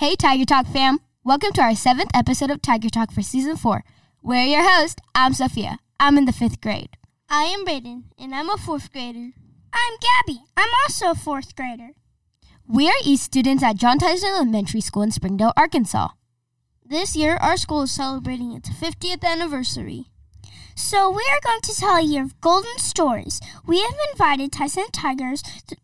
Hey, Tiger Talk fam. Welcome to our seventh episode of Tiger Talk for season four. We're your host. I'm Sophia. I'm in the fifth grade. I am Brayden, and I'm a fourth grader. I'm Gabby. I'm also a fourth grader. We are East students at John Tyson Elementary School in Springdale, Arkansas. This year, our school is celebrating its 50th anniversary. So, we are going to tell a year of golden stories. We have invited Tyson Tigers to,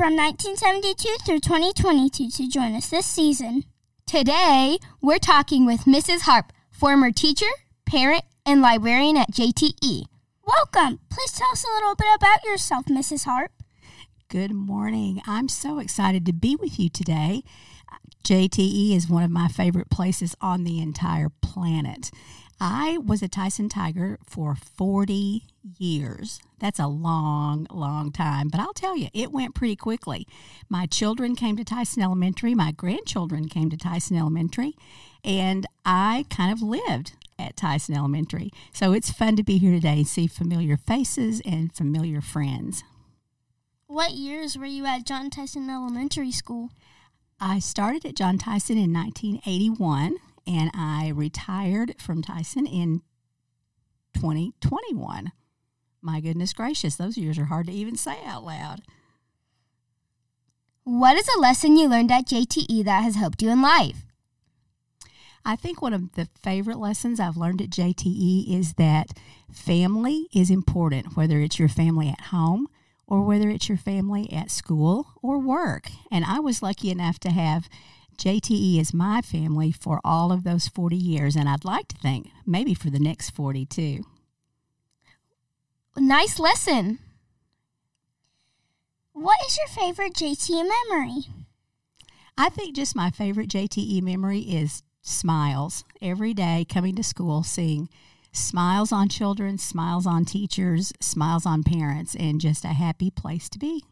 from 1972 through 2022 to join us this season. Today, we're talking with Mrs. Harp, former teacher, parent, and librarian at JTE. Welcome. Please tell us a little bit about yourself, Mrs. Harp. Good morning. I'm so excited to be with you today. JTE is one of my favorite places on the entire planet. I was a Tyson Tiger for 40 years. That's a long, long time, but I'll tell you, it went pretty quickly. My children came to Tyson Elementary, my grandchildren came to Tyson Elementary, and I kind of lived at Tyson Elementary. So it's fun to be here today and see familiar faces and familiar friends. What years were you at John Tyson Elementary School? I started at John Tyson in 1981 and I retired from Tyson in 2021. My goodness gracious, those years are hard to even say out loud. What is a lesson you learned at JTE that has helped you in life? I think one of the favorite lessons I've learned at JTE is that family is important, whether it's your family at home or whether it's your family at school or work. And I was lucky enough to have JTE as my family for all of those 40 years, and I'd like to think maybe for the next 40 too. Nice lesson. What is your favorite JTE memory? I think just my favorite JTE memory is smiles every day coming to school, seeing smiles on children, smiles on teachers, smiles on parents, and just a happy place to be.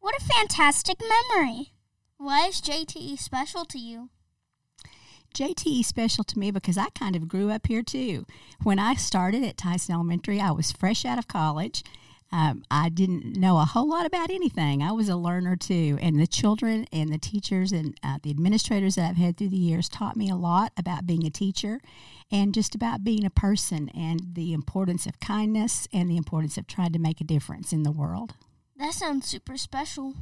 What a fantastic memory! Why is JTE special to you? JTE special to me because I kind of grew up here too. When I started at Tyson Elementary, I was fresh out of college. Um, I didn't know a whole lot about anything. I was a learner too, and the children and the teachers and uh, the administrators that I've had through the years taught me a lot about being a teacher and just about being a person and the importance of kindness and the importance of trying to make a difference in the world. That sounds super special.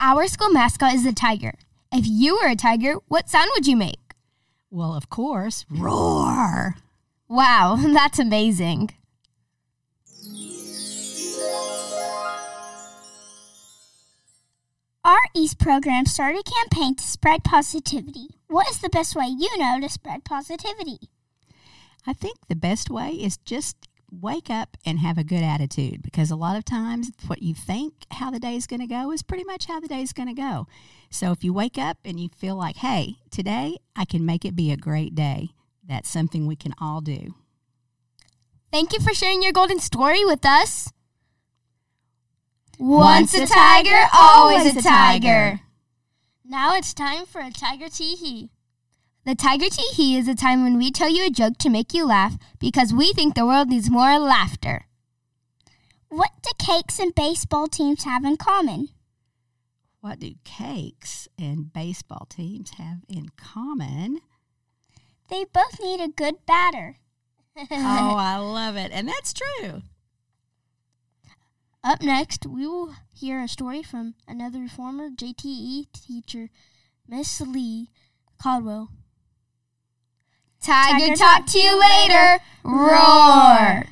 Our school mascot is a tiger. If you were a tiger, what sound would you make? Well, of course, roar. Wow, that's amazing. East program started a campaign to spread positivity. What is the best way you know to spread positivity? I think the best way is just wake up and have a good attitude because a lot of times what you think how the day is going to go is pretty much how the day is going to go. So if you wake up and you feel like, hey, today I can make it be a great day, that's something we can all do. Thank you for sharing your golden story with us. Once a tiger, always a tiger. Now it's time for a tiger tee hee. The Tiger Tee Hee is a time when we tell you a joke to make you laugh because we think the world needs more laughter. What do cakes and baseball teams have in common? What do cakes and baseball teams have in common? They both need a good batter. oh, I love it. And that's true. Up next, we will hear a story from another former JTE teacher, Miss Lee Caldwell. Tiger, Tiger talk to you later. Roar.